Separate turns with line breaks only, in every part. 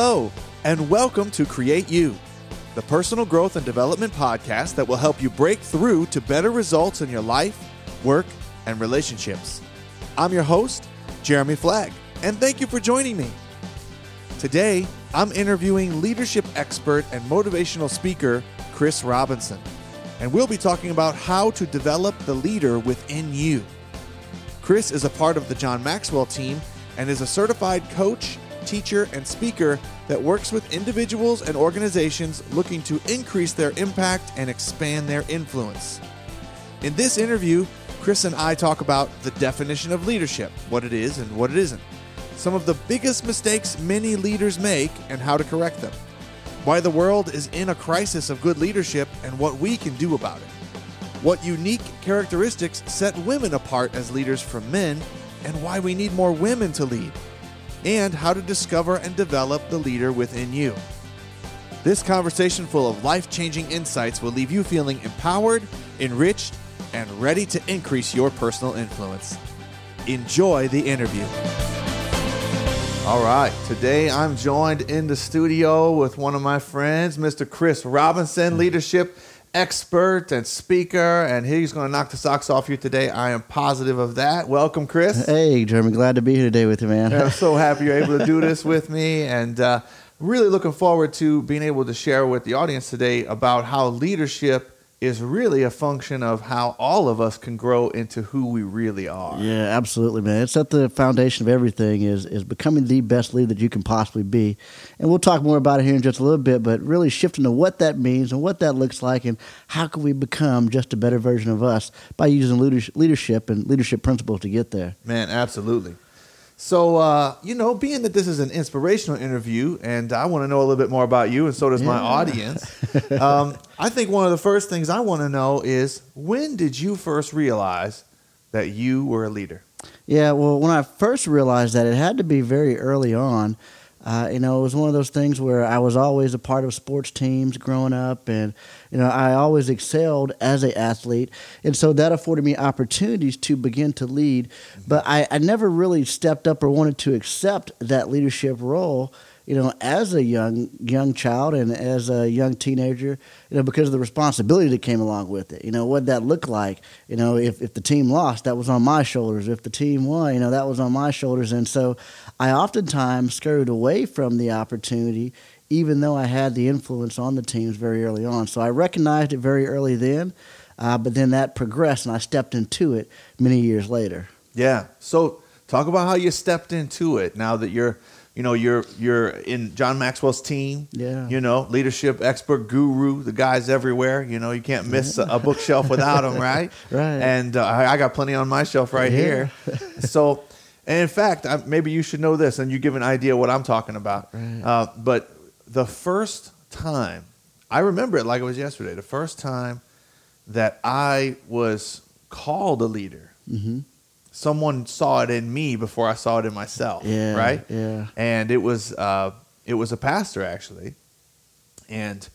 Hello, and welcome to Create You, the personal growth and development podcast that will help you break through to better results in your life, work, and relationships. I'm your host, Jeremy Flagg, and thank you for joining me. Today, I'm interviewing leadership expert and motivational speaker Chris Robinson, and we'll be talking about how to develop the leader within you. Chris is a part of the John Maxwell team and is a certified coach, teacher, and speaker that works with individuals and organizations looking to increase their impact and expand their influence. In this interview, Chris and I talk about the definition of leadership, what it is and what it isn't, some of the biggest mistakes many leaders make and how to correct them, why the world is in a crisis of good leadership and what we can do about it, what unique characteristics set women apart as leaders from men, and why we need more women to lead, and how to discover and develop the leader within you. This conversation full of life changing insights will leave you feeling empowered, enriched, and ready to increase your personal influence. Enjoy the interview. All right, today I'm joined in the studio with one of my friends, Mr. Chris Robinson, leadership expert and speaker, and he's going to knock the socks off you today. I am positive of that. Welcome, Chris.
Hey, Jeremy, glad to be here today with you, man.
I'm so happy you're able to do this with me, and uh, really looking forward to being able to share with the audience today about how leadership is really a function of how all of us can grow into who we really are.
Yeah, absolutely, man. It's at the foundation of everything is is becoming the best leader that you can possibly be. And we'll talk more about it here in just a little bit, but really shifting to what that means and what that looks like and how can we become just a better version of us by using leadership and leadership principles to get there.
Man, absolutely. So, uh, you know, being that this is an inspirational interview and I want to know a little bit more about you, and so does yeah. my audience, um, I think one of the first things I want to know is when did you first realize that you were a leader?
Yeah, well, when I first realized that, it had to be very early on. Uh, you know, it was one of those things where I was always a part of sports teams growing up, and you know, I always excelled as an athlete, and so that afforded me opportunities to begin to lead. But I, I never really stepped up or wanted to accept that leadership role you know, as a young young child and as a young teenager, you know, because of the responsibility that came along with it. You know, what that looked like. You know, if, if the team lost, that was on my shoulders. If the team won, you know, that was on my shoulders. And so I oftentimes scurried away from the opportunity, even though I had the influence on the teams very early on. So I recognized it very early then, uh, but then that progressed and I stepped into it many years later.
Yeah. So talk about how you stepped into it now that you're – you know you're you're in John Maxwell's team.
Yeah.
You know, leadership expert, guru. The guy's everywhere. You know, you can't miss a, a bookshelf without him, right?
right.
And uh, I, I, got plenty on my shelf right yeah. here. so, and in fact, I, maybe you should know this, and you give an idea what I'm talking about. Right. Uh, but the first time, I remember it like it was yesterday. The first time that I was called a leader. Mm-hmm someone saw it in me before I saw it in myself.
Yeah,
right.
Yeah.
And it was uh, it was a pastor actually, and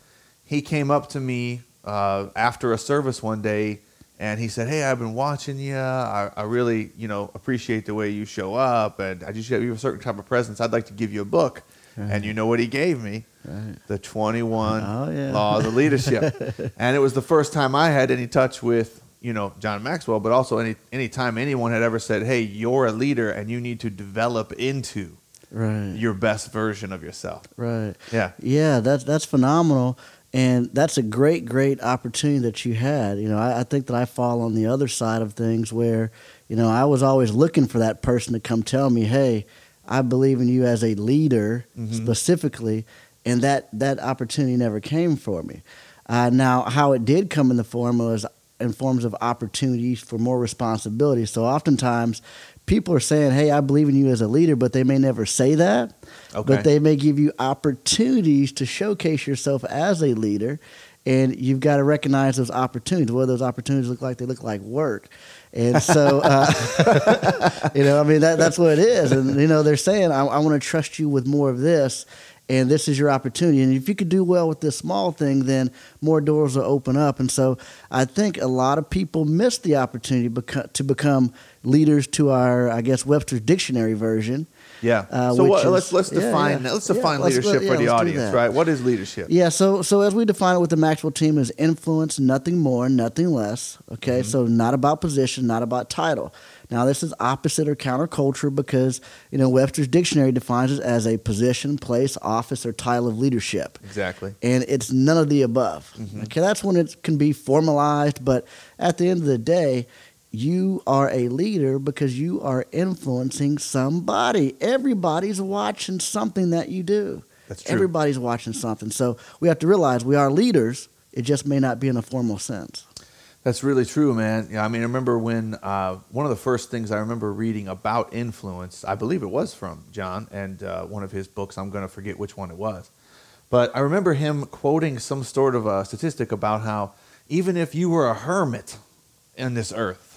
he came up to me uh, after a service one day, and he said, "Hey, I've been watching you. I, I really, you know, appreciate the way you show up, and I just have you a certain type of presence. I'd like to give you a book." Right. And you know what he gave me? Right. The 21 oh, yeah. Laws of Leadership. and it was the first time I had any touch with you know John Maxwell, but also any any time anyone had ever said, "Hey, you're a leader and you need to develop into
right.
your best version of yourself."
Right.
Yeah.
Yeah, that's that's phenomenal, and that's a great great opportunity that you had. You know, I, I think that I fall on the other side of things where you know I was always looking for that person to come tell me, "Hey, I believe in you as a leader mm-hmm. specifically," and that that opportunity never came for me. Uh, now, how it did come in the form was in forms of opportunities for more responsibility. So oftentimes people are saying, Hey, I believe in you as a leader, but they may never say that. Okay. But they may give you opportunities to showcase yourself as a leader. And you've got to recognize those opportunities. What those opportunities look like? They look like work. And so, uh, you know, I mean, that, that's what it is. And, you know, they're saying, I, I want to trust you with more of this. and this is your opportunity. And if you could do well with this small thing, then more doors will open up. And so I think a lot of people miss the opportunity to become leaders to our, I guess, Webster's Dictionary version.
Yeah.
Uh,
so what,
is-
let's let's define
yeah.
let's
Yeah,
define
let's-
leadership
yeah,
for the audience, right? What is leadership?
Yeah, so so as we define it with the Maxwell team is influence, nothing more, nothing less. Okay,
Mm-hmm.
so not about position, not about title. Now this is opposite or counterculture because you know Webster's dictionary defines it as a position, place, office, or title of leadership,
Exactly.
and it's none of the above.
Mm-hmm.
Okay, that's when it can be formalized, but at the end of the day. You are a leader because you are influencing somebody. Everybody's watching something that you do.
That's true.
Everybody's watching something. So we have to realize we are leaders. It just may not be in a formal sense.
That's really true, man. Yeah, I mean, I remember when uh, one of the first things I remember reading about influence, I believe it was from John and uh, one of his books. I'm going to forget which one it was. But I remember him quoting some sort of a statistic about how even if you were a hermit in this earth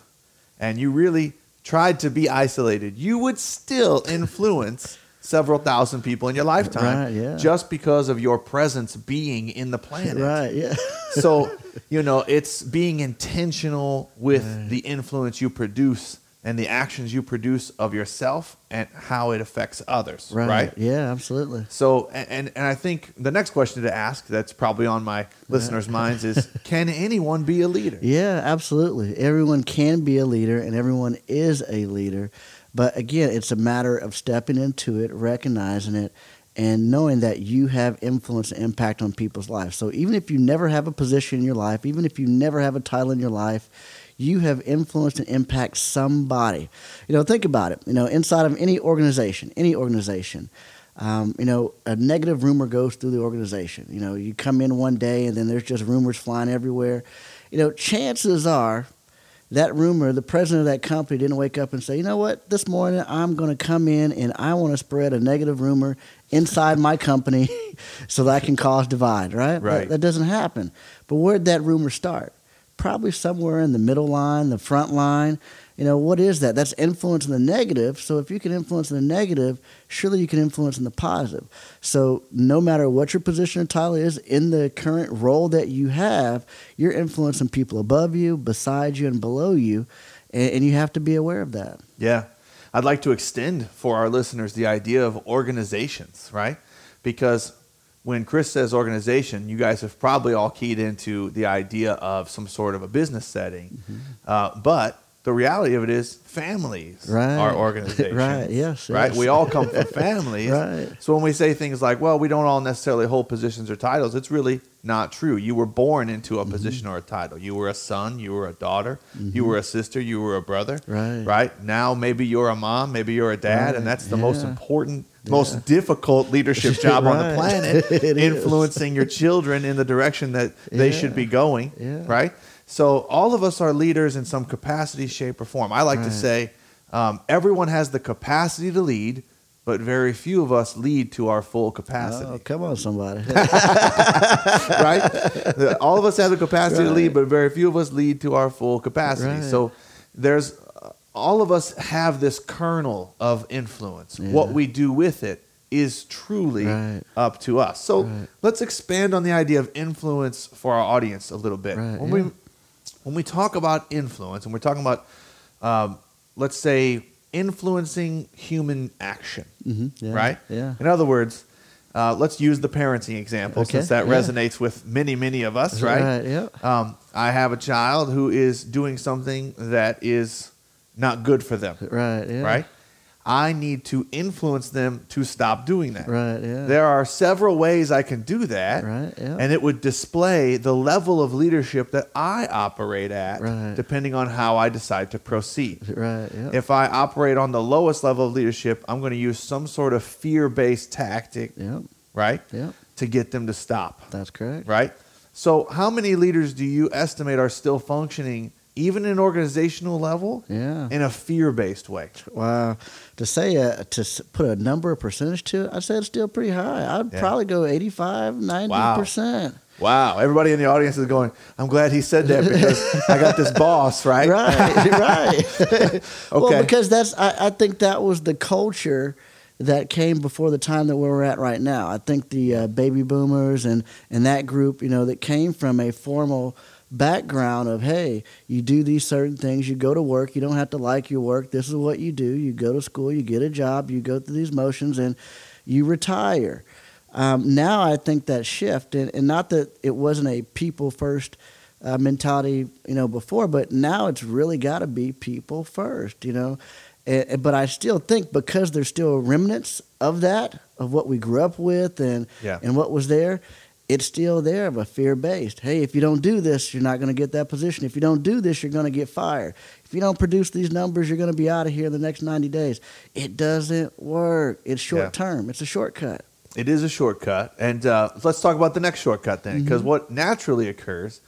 and you really tried to be isolated, you would still influence several thousand people in your lifetime
Right, yeah.
just because of your presence being in the planet
Right, yeah.
so you know it's being intentional with the influence you produce and the actions you produce of yourself and how it affects others right,
right. Yeah, absolutely.
so and, and and i think the next question to ask that's probably on my listeners minds is can anyone be a leader
Yeah, absolutely. Everyone can be a leader and everyone is a leader. But again, it's a matter of stepping into it, recognizing it, and knowing that you have influence and impact on people's lives. So even if you never have a position in your life, even if you never have a title in your life, you have influenced and impact somebody. You know, think about it. You know, inside of any organization, any organization, um, you know, a negative rumor goes through the organization. You know, you come in one day and then there's just rumors flying everywhere. You know, chances are that rumor, the president of that company didn't wake up and say, you know what, this morning I'm going to come in and I want to spread a negative rumor inside my company so that I can cause divide, right?
Right.
That, that doesn't happen. But where'd that rumor start? Probably somewhere in the middle line, the front line. You know, what is that? That's influence in the negative. So if you can influence in the negative, surely you can influence in the positive. So no matter what your position or title is in the current role that you have, you're influencing people above you, beside you, and below you. And, and you have to be aware of that.
Yeah. I'd like to extend for our listeners the idea of organizations, right? Because when Chris says organization, you guys have probably all keyed into the idea of some sort of a business setting.
Mm-hmm.
Uh, but the reality of it is families
Right.
are organizations.
Right, yes,
Right?
yes.
We all come from families.
Right.
So when we say things like, well, we don't all necessarily hold positions or titles, it's really not true. You were born into a
Mm-hmm.
position or a title. You were a son, you were a daughter, you were a sister, you were a brother.
Right.
Right? Now maybe you're a mom, maybe you're a dad,
Right,
and that's the most
yeah.
important, most difficult leadership job on the planet,
is.
influencing your children in the direction that they should be going.
Yeah.
Right? So all of us are leaders in some capacity, shape, or form. I like to say um, everyone has the capacity to lead, but very few of us lead to our full capacity.
Oh, come on, somebody.
right? All of us have the capacity to lead, but very few of us lead to our full capacity.
Right.
So there's all of us have this kernel of influence.
Yeah.
What we do with it is truly
Right.
up to us. So
Right.
let's expand on the idea of influence for our audience a little bit.
Right,
when
yeah.
we when we talk about influence, and we're talking about, um, let's say, influencing human action
hmm yeah,
right?
Yeah.
In other words, uh, let's use the parenting example
Okay,
since that
yeah.
resonates with many, many of us, right?
Right, yeah.
Um, I have a child who is doing something that is not good for them,
Right, yeah.
right? I need to influence them to stop doing that.
Right, yeah.
There are several ways I can do that.
Right, yeah.
And it would display the level of leadership that I operate at,
Right.
depending on how I decide to proceed.
Right, yeah.
If I operate on the lowest level of leadership, I'm going to use some sort of fear based tactic,
Yep,
right?
yep.
To get them to stop,
That's correct.
right? So, how many leaders do you estimate are still functioning, even in an organizational level,
Yeah.
in a fear based way?
Wow. To say uh, to put a number or percentage to it, I'd say it's still pretty high. I'd
Yeah.
probably go 85, 90%.
Wow. Everybody in the audience is going, I'm glad he said that because I got this boss, right?
Right, right.
okay.
Well, because that's I, I think that was the culture that came before the time that we're at right now. I think the uh, baby boomers and, and that group, you know, that came from a formal background of, hey, you do these certain things, you go to work, you don't have to like your work, this is what you do, you go to school, you get a job, you go through these motions, and you retire. Um, now I think that shift, and, and not that it wasn't a people first uh, mentality, you know, before, but now it's really got to be people first, you know. And, but I still think because there's still remnants of that, of what we grew up with and
Yeah.
and what was there, it's still there of a fear based. Hey, if you don't do this, you're not going to get that position. If you don't do this, you're going to get fired. If you don't produce these numbers, you're going to be out of here in the next 90 days. It doesn't work. It's
Yeah.
short term. It's a shortcut.
It is a shortcut, and uh, let's talk about the next shortcut then, because
Mm-hmm.
what naturally occurs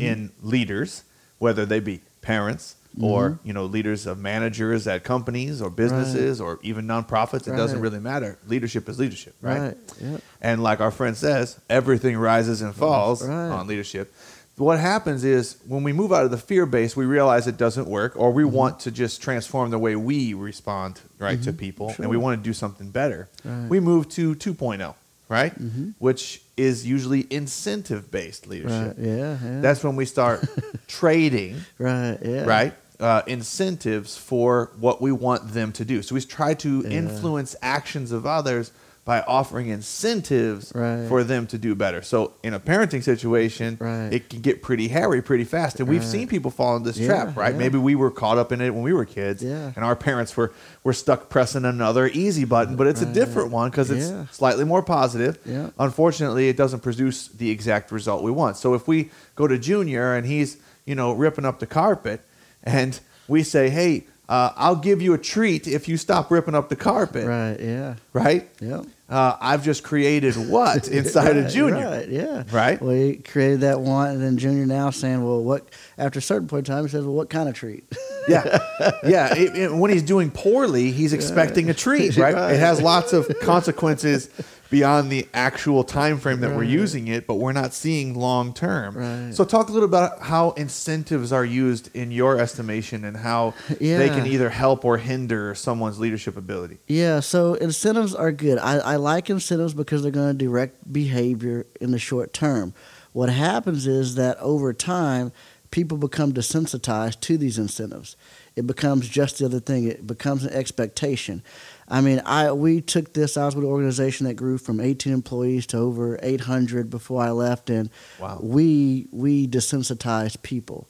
in leaders, whether they be parents or
Mm-hmm.
you know leaders of managers at companies or businesses or even nonprofits, it doesn't really matter. Leadership is leadership, right?
Right. Yep.
And like our friend says, everything rises and falls
Right.
on leadership. What happens is when we move out of the fear base, we realize it doesn't work, or
Mm-hmm.
we want to just transform the way we respond right to people, and we
Mm-hmm.
Want to do something better.
Right.
We move to 2.0, right?
Mhm.
Which is usually incentive based leadership.
Right. Yeah. yeah.
That's when we start trading
right. Yeah.
right? Uh, incentives for what we want them to do. So we try to
Yeah.
influence actions of others by offering incentives
Right.
for them to do better. So in a parenting situation,
Right.
it can get pretty hairy pretty fast. And we've seen people fall into this
Yeah,
trap, right?
yeah.
Maybe we were caught up in it when we were kids
Yeah.
and our parents were, were stuck pressing another easy button, but it's a different one because it's slightly more positive.
Yeah.
Unfortunately, it doesn't produce the exact result we want. So if we go to Junior and he's, you know, ripping up the carpet and we say, hey, uh, I'll give you a treat if you stop ripping up the carpet, right? Yeah.
Right. Yeah.
Uh, I've just created what inside of Junior?
Right, yeah.
Right?
We created that one, and then Junior now saying, well, what, after a certain point in time, he says, well, what kind of treat?
Yeah, yeah. It- it- when he's doing poorly, he's expecting a treat, right?
Right.
It has lots of consequences beyond the actual time frame that we're using it, but we're not seeing long term.
Right.
So, talk a little about how incentives are used in your estimation and how they can either help or hinder someone's leadership ability.
Yeah, so incentives are good. I, I like incentives because they're going to direct behavior in the short term. What happens is that over time, people become desensitized to these incentives. It becomes just the other thing. It becomes an expectation. I mean, I we took this. I was with an organization that grew from 18 employees to over 800 before I left, and
Wow.
we we desensitized people.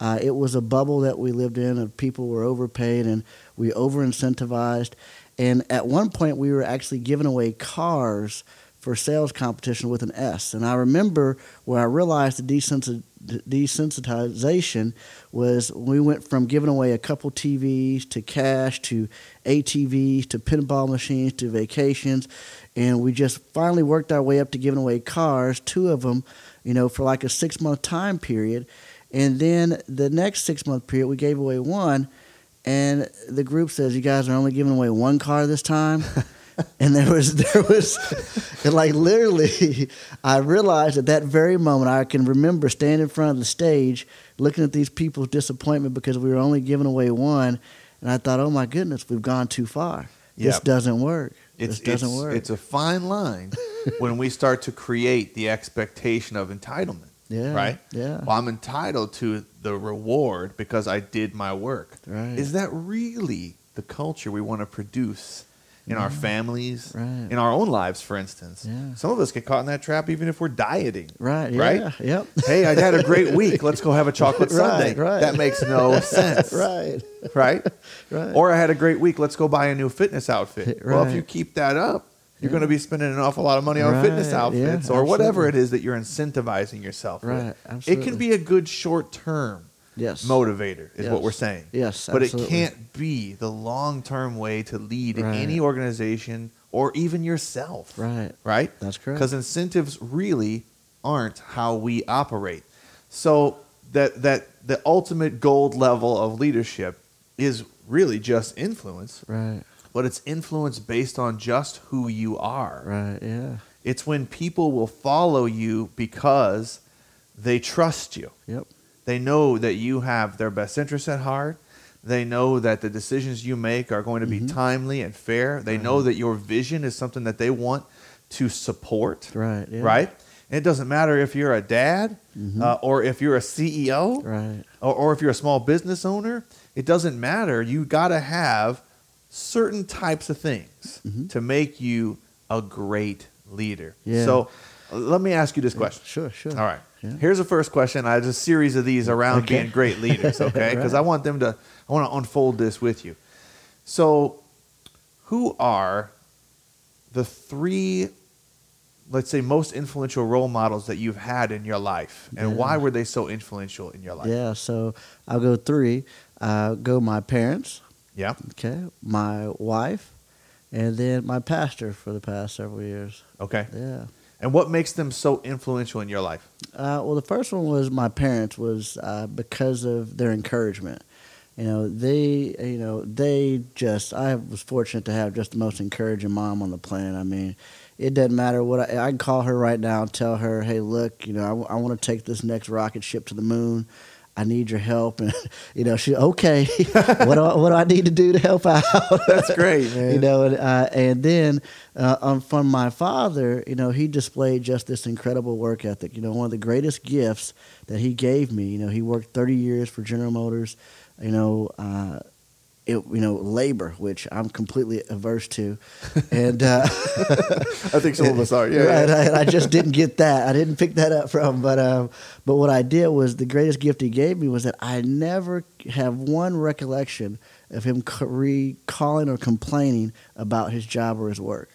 Uh, it was a bubble that we lived in, and people were overpaid, and we over incentivized. And at one point, we were actually giving away cars for sales competition with an S. And I remember where I realized the desensi- desensitization was we went from giving away a couple TVs to cash to ATVs to pinball machines to vacations. And we just finally worked our way up to giving away cars, two of them, you know, for like a six month time period. And then the next six month period, we gave away one. And the group says, "You guys are only giving away one car this time." and there was there was like literally i realized at that very moment i can remember standing in front of the stage looking at these people's disappointment because we were only giving away one and i thought oh my goodness we've gone too far this doesn't work
It's,
this doesn't
it's,
work
it's a fine line when we start to create the expectation of entitlement.
yeah
right?
yeah
Well, I'm entitled to the reward because I did my work.
Right.
Is that really the culture we want to produce in our families,
Right.
in our own lives, for instance?
Yeah.
Some of us get caught in that trap even if we're dieting.
right
right?
yeah yep
Hey, I had a great week. Let's go have a chocolate
Right,
sundae.
right.
That makes no sense.
right
Right?
right
Or I had a great week. Let's go buy a new fitness outfit. Well, if you keep that up, you're
Yeah.
going to be spending an awful lot of money on fitness
Right, yeah,
outfits or whatever it is that you're incentivizing yourself
Right,
with. It can be a good short term
yes
motivator, is what we're saying.
yes
But
absolutely.
it can't be the long term way to lead
Right.
any organization or even yourself.
right
Right?
that's correct
Because incentives really aren't how we operate. So that that the ultimate gold level of leadership is really just influence,
right
but it's influence based on just who you are.
right yeah
It's when people will follow you because they trust you.
yep
They know that you have their best interests at heart. They know that the decisions you make are going to be
Mm-hmm.
timely and fair. They know that your vision is something that they want to support.
Right, yeah.
Right. And it doesn't matter if you're a dad uh, or if you're a CEO
Mm-hmm. Right.
or, or if you're a small business owner. It doesn't matter. You got to have certain types of things
Mm-hmm.
to make you a great leader.
Yeah.
So let me ask you this question.
Sure, sure.
All right.
Yeah.
Here's the first question. I have a series of these around
Okay.
being great leaders, okay? Because
Right.
I want them to, I want to unfold this with you. So, who are the three, let's say, most influential role models that you've had in your life, and
Yeah.
why were they so influential in your life?
Yeah, so I'll go three. Uh, go my parents,
Yeah.
okay, my wife, and then my pastor for the past several years.
Okay.
Yeah.
And what makes them so influential in your life?
Uh, well, the first one was my parents was uh, because of their encouragement. You know, they, you know, they just. I was fortunate to have just the most encouraging mom on the planet. I mean, it doesn't matter what I, I can call her right now and tell her, "Hey, look, you know, I, want to take this next rocket ship to the moon. I need your help." And you know, she okay. what do I, what do I need to do to help out?
That's great, man.
you know, and, uh, and then uh, um, from my father, you know, he displayed just this incredible work ethic. You know, one of the greatest gifts that he gave me. You know, he worked 30 years for General Motors. You know, uh, it, you know, labor, which I'm completely averse to, and uh,
I think some of us are. Yeah.
right,
yeah.
I, I just didn't get that. I didn't pick that up from. But um, but what I did was the greatest gift he gave me was that I never have one recollection of him recalling or complaining about his job or his work.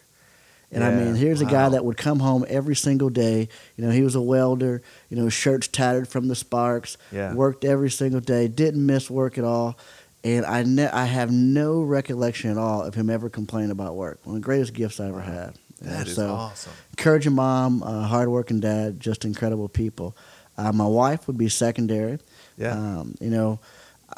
And I mean, here's a guy that would come home every single day. You know, he was a welder. You know, shirts tattered from the sparks.
Yeah.
Worked every single day. Didn't miss work at all. And I ne- I have no recollection at all of him ever complaining about work. One of the greatest gifts I ever had.
That is
so,
awesome.
encouraging mom, uh, hardworking dad, just incredible people. Uh, my wife would be secondary.
Yeah.
Um, you know,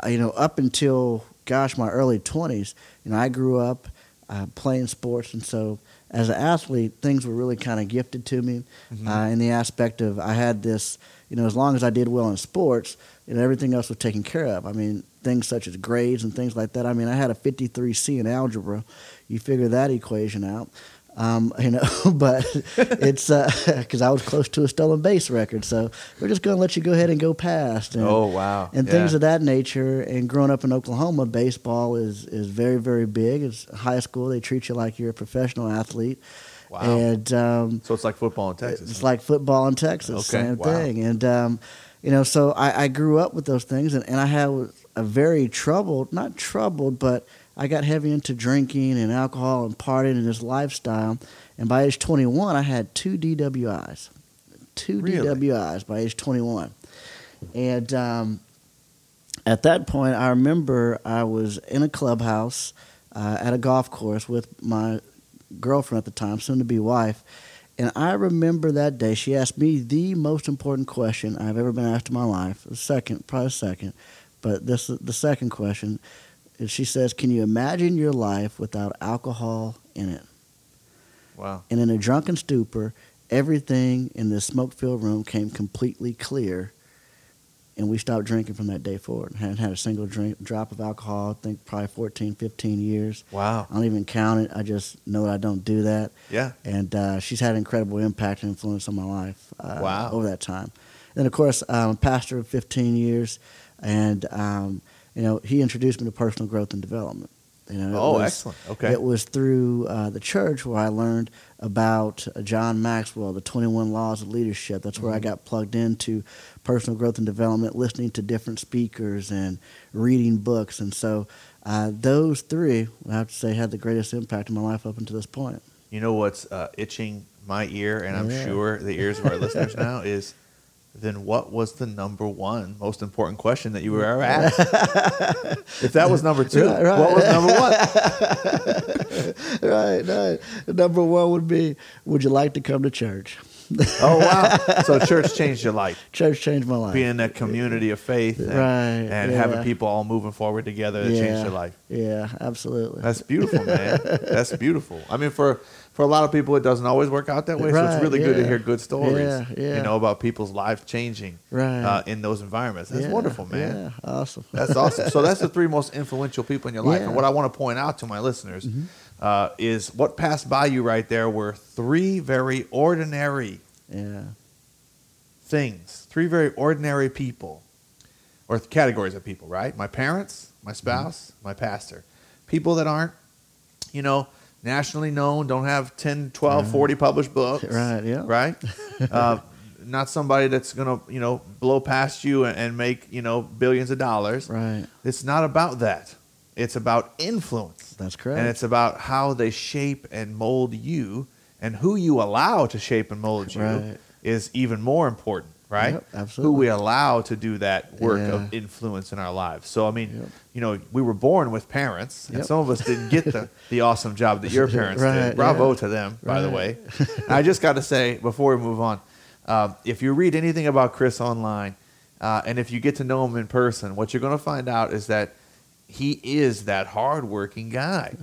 I- you know, up until gosh, my early twenties, you know, I grew up uh, playing sports, and so as an athlete, things were really kind of gifted to me
Mhm.
uh, in the aspect of I had this. You know, as long as I did well in sports, you know, everything else was taken care of. I mean, things such as grades and things like that. I mean, I had a 53C in algebra. You figure that equation out. Um, you know, but it's because I was close to a stolen base record, so we're just going to let you go ahead and go past. And,
oh wow.
and
Yeah.
things of that nature. And growing up in Oklahoma, baseball is is very very big. It's high school; they treat you like you're a professional athlete.
Wow.
And um,
so it's like football in Texas.
it's like football in Texas,
Okay,
same
wow.
thing. And um, you know, so I, I grew up with those things, and, and I had a very troubled, not troubled, but I got heavy into drinking and alcohol and partying and this lifestyle. And by age 21, I had two DWIs, two
Really?
DWIs by age 21. And um, at that point, I remember I was in a clubhouse uh, at a golf course with my girlfriend at the time, soon to be wife. And I remember that day, she asked me the most important question I've ever been asked in my life. The second, probably second, but this the second question. is She says, "Can you imagine your life without alcohol in it?"
wow.
And in a drunken stupor, everything in this smoke-filled room came completely clear, and we stopped drinking from that day forward. Hadn't had a single drink, drop of alcohol. I think probably 14, 15 years.
Wow.
I don't even count it. I just know that I don't do that
Yeah.
and uh, she's had an incredible impact and influence on my life uh,
Wow.
over that time. And of course, I'm a pastor of 15 years, and um, you know he introduced me to personal growth and development. You know,
Oh,
was-
excellent. Okay.
It was through uh, the church where I learned about uh, John Maxwell, the 21 Laws of Leadership. That's where I
Mm-hmm.
got plugged into personal growth and development, listening to different speakers and reading books. And so uh, those three, I have to say, had the greatest impact in my life up until this point.
You know what's uh, itching my ear, and I'm
Yeah.
sure the ears of our listeners now is. Then what was the number one most important question that you were ever asked? if that was number two,
Right, right.
what was number one?
right, right. Number one would be, would you like to come to church?
Oh wow! so church changed your life.
Church changed my life.
Being a community of faith, and,
Right,
and
yeah.
having people all moving forward together that changed your life.
Yeah, absolutely.
That's beautiful, man. That's beautiful. I mean, for for a lot of people, it doesn't always work out that way. so it's really good to hear good stories.
Yeah, yeah.
You know about people's lives changing
Right.
uh, in those environments. That's
Yeah,
wonderful, man.
Yeah, awesome.
That's awesome. So that's the three most influential people in your life.
Yeah. Mm-hmm.
And what I want to point out to my listeners uh, is what passed by you right there were three very ordinary
yeah,
things, three very ordinary people, or categories of people, right? My parents, my spouse, my pastor. People that aren't, you know, nationally known, don't have 10, 12, 40 published books.
Right, yeah.
Right? uh, not somebody that's going to, you know, blow past you and, make, you know, billions of dollars.
right.
It's not about that. It's about influence.
That's correct.
And it's about how they shape and mold you and who you allow to shape and mold you
Right.
is even more important, right?
Yep,
Who we allow to do that work
Yeah.
of influence in our lives. So, I mean,
Yep.
You know, we were born with parents, and
Yep.
some of us didn't get the, the awesome job that your parents
Right,
did. Bravo
yeah.
to them, by the way. And I just got to say, before we move on, um, if you read anything about Chris online, uh, and if you get to know him in person, what you're going to find out is that he is that hardworking guy.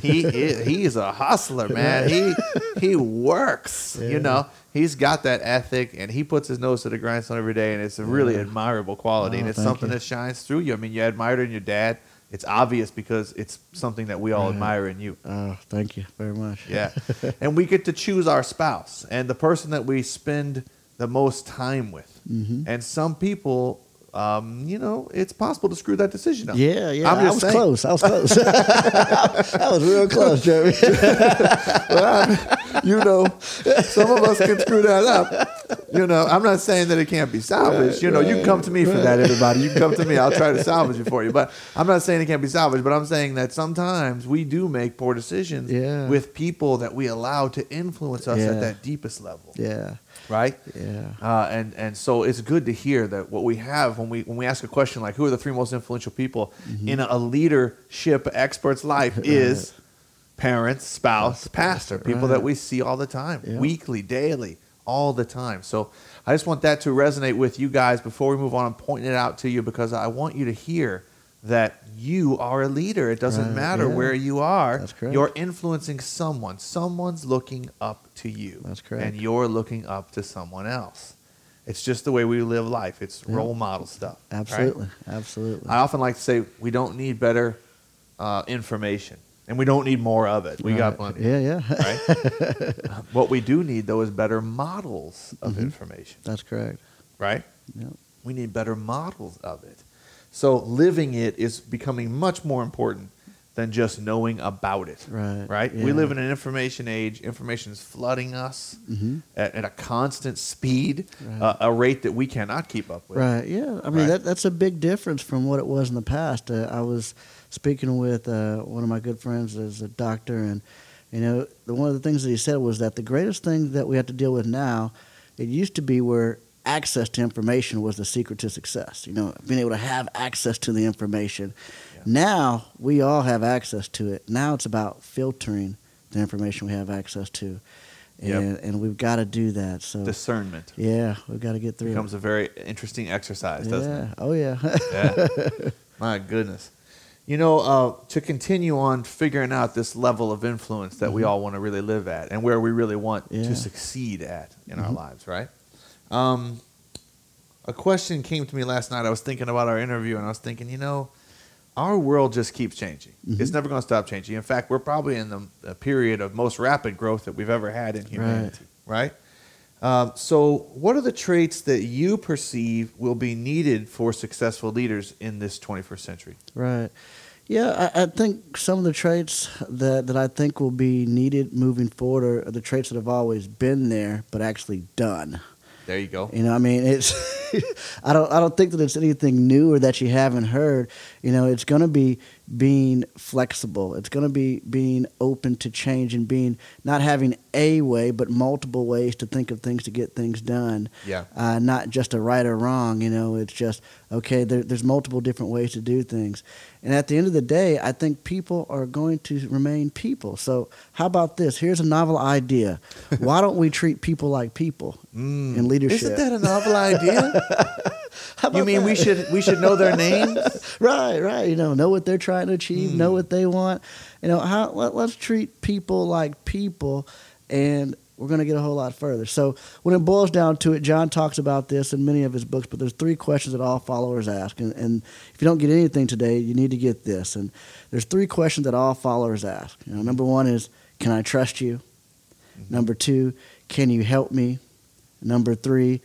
He is he is a hustler, man. He he works.
Yeah.
You know, he's got that ethic, and he puts his nose to the grindstone every day, and it's a really
Yeah.
admirable quality,
Oh,
and it's something
you.
that shines through you. I mean, you admired it in your dad. It's obvious because it's something that we all
Right.
admire in you.
Oh, thank you very much.
Yeah. and we get to choose our spouse and the person that we spend the most time with.
Mhm.
And some people, um, you know, it's possible to screw that decision up.
Yeah, yeah. I was
saying.
close. I was close. I was real close, Jeremy.
you know, some of us can screw that up. You know, I'm not saying that it can't be salvaged. you know, you can come to me for that, everybody. You can come to me. I'll try to salvage it for you. But I'm not saying it can't be salvaged. But I'm saying that sometimes we do make poor decisions
Yeah.
with people that we allow to influence us
Yeah.
at that deepest level.
yeah,
Right?
yeah.
Uh, and and so it's good to hear that what we have when we when we ask a question like who are the three most influential people
Mm-hmm.
in a, leadership expert's life is parents, spouse, pastor, people that we see all the time,
Yeah.
weekly, daily, all the time. So I just want that to resonate with you guys before we move on. I'm pointing it out to you because I want you to hear that you are a leader. It doesn't
Right,
matter
yeah.
where you are.
That's correct.
You're influencing someone. Someone's looking up to you.
That's correct.
And you're looking up to someone else. It's just the way we live life. It's
Yeah.
role model stuff. right?
Absolutely, absolutely.
I often like to say we don't need better uh, information, and we don't need more of it. We got
Right.
plenty.
Yeah, yeah.
Right. what we do need though is better models of
Mhm.
information.
That's correct.
Right.
Yep.
We need better models of it. So living it is becoming much more important than just knowing about it.
Right.
Right? We live in an information age. Information is flooding us
Mhm.
at, at a constant speed,
Right.
uh, a rate that we cannot keep up with.
Right. Yeah. I mean,
Right.
that that's a big difference from what it was in the past. Uh, I was speaking with uh, one of my good friends as a doctor, and you know, the, one of the things that he said was that the greatest thing that we have to deal with now, it used to be where access to information was the secret to success. You know, being able to have access to the information.
Yeah.
Now we all have access to it. Now it's about filtering the information we have access to,
Yep.
and and we've got to do that. So
Discernment
yeah, we've got to get through. it.
becomes a very interesting exercise, doesn't it?
Oh yeah.
Yeah. My goodness. You know, uh, to continue on figuring out this level of influence that we all want to really live at and where we really want
Mm-hmm. Yeah.
to succeed at in our
Mhm.
lives, right? Um, a question came to me last night. I was thinking about our interview and I was thinking, you know, our world just keeps changing.
Mhm.
It's never going to stop changing. In fact, we're probably in the, the period of most rapid growth that we've ever had in humanity, right? Um, so, what are the traits that you perceive will be needed for successful leaders in this 21st century?
right. Yeah, I, I think some of the traits that, that I think will be needed moving forward are the traits that have always been there, but actually done.
There you go.
You know, I mean, it's. I don't. I don't think that it's anything new or that you haven't heard. You know, it's going to be being flexible. It's going to be being open to change and being not having a way, but multiple ways to think of things to get things done.
Yeah.
Uh, not just a right or wrong. You know, it's just okay. There, there's multiple different ways to do things, and at the end of the day, I think people are going to remain people. So how about this? Here's a novel idea. Why don't we treat people like people
Mm.
in leadership?
Isn't that a novel idea? You mean we should we should know their names?
right, right. You know, know what they're trying to achieve,
Hmm.
know what they want. You know, how let, let's treat people like people, and we're going to get a whole lot further. So, when it boils down to it, John talks about this in many of his books. But there's three questions that all followers ask, and, and if you don't get anything today, you need to get this. And there's three questions that all followers ask. You know, number one is, "Can I trust you?"
Mm-hmm.
Number two, "Can you help me?" Number three,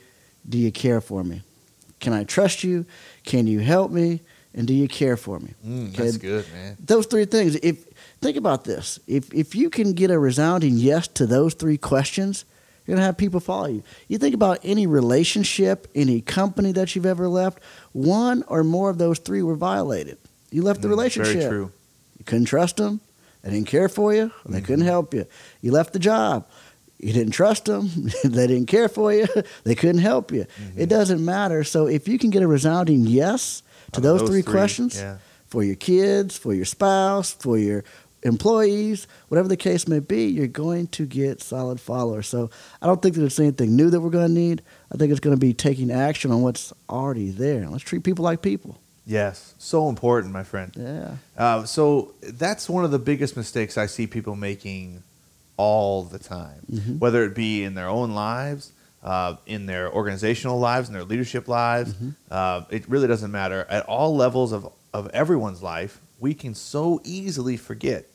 "Do you care for me?" Can I trust you? Can you help me? And do you care for me?
Mm,
Okay.
that's good, man.
Those three things. If think about this, if if you can get a resounding yes to those three questions, you're gonna have people follow you. You think about any relationship, any company that you've ever left, one or more of those three were violated. You left the
Mm,
relationship.
Very true.
You couldn't trust them. They didn't care for you. They couldn't
Mhm.
help you. You left the job. You didn't trust them. they didn't care for you. They couldn't help you.
Mhm.
It doesn't matter. So if you can get a resounding yes to
Out
those, three, questions
Yeah.
for your kids, for your spouse, for your employees, whatever the case may be, you're going to get solid followers. So I don't think that it's anything new that we're going to need. I think it's going to be taking action on what's already there. Let's treat people like people.
Yes. So important, my friend.
Yeah.
Uh, so that's one of the biggest mistakes I see people making all the time,
Mhm.
whether it be in their own lives, uh, in their organizational lives, in their leadership lives.
Mm-hmm.
Uh, it really doesn't matter. At all levels of, of everyone's life, we can so easily forget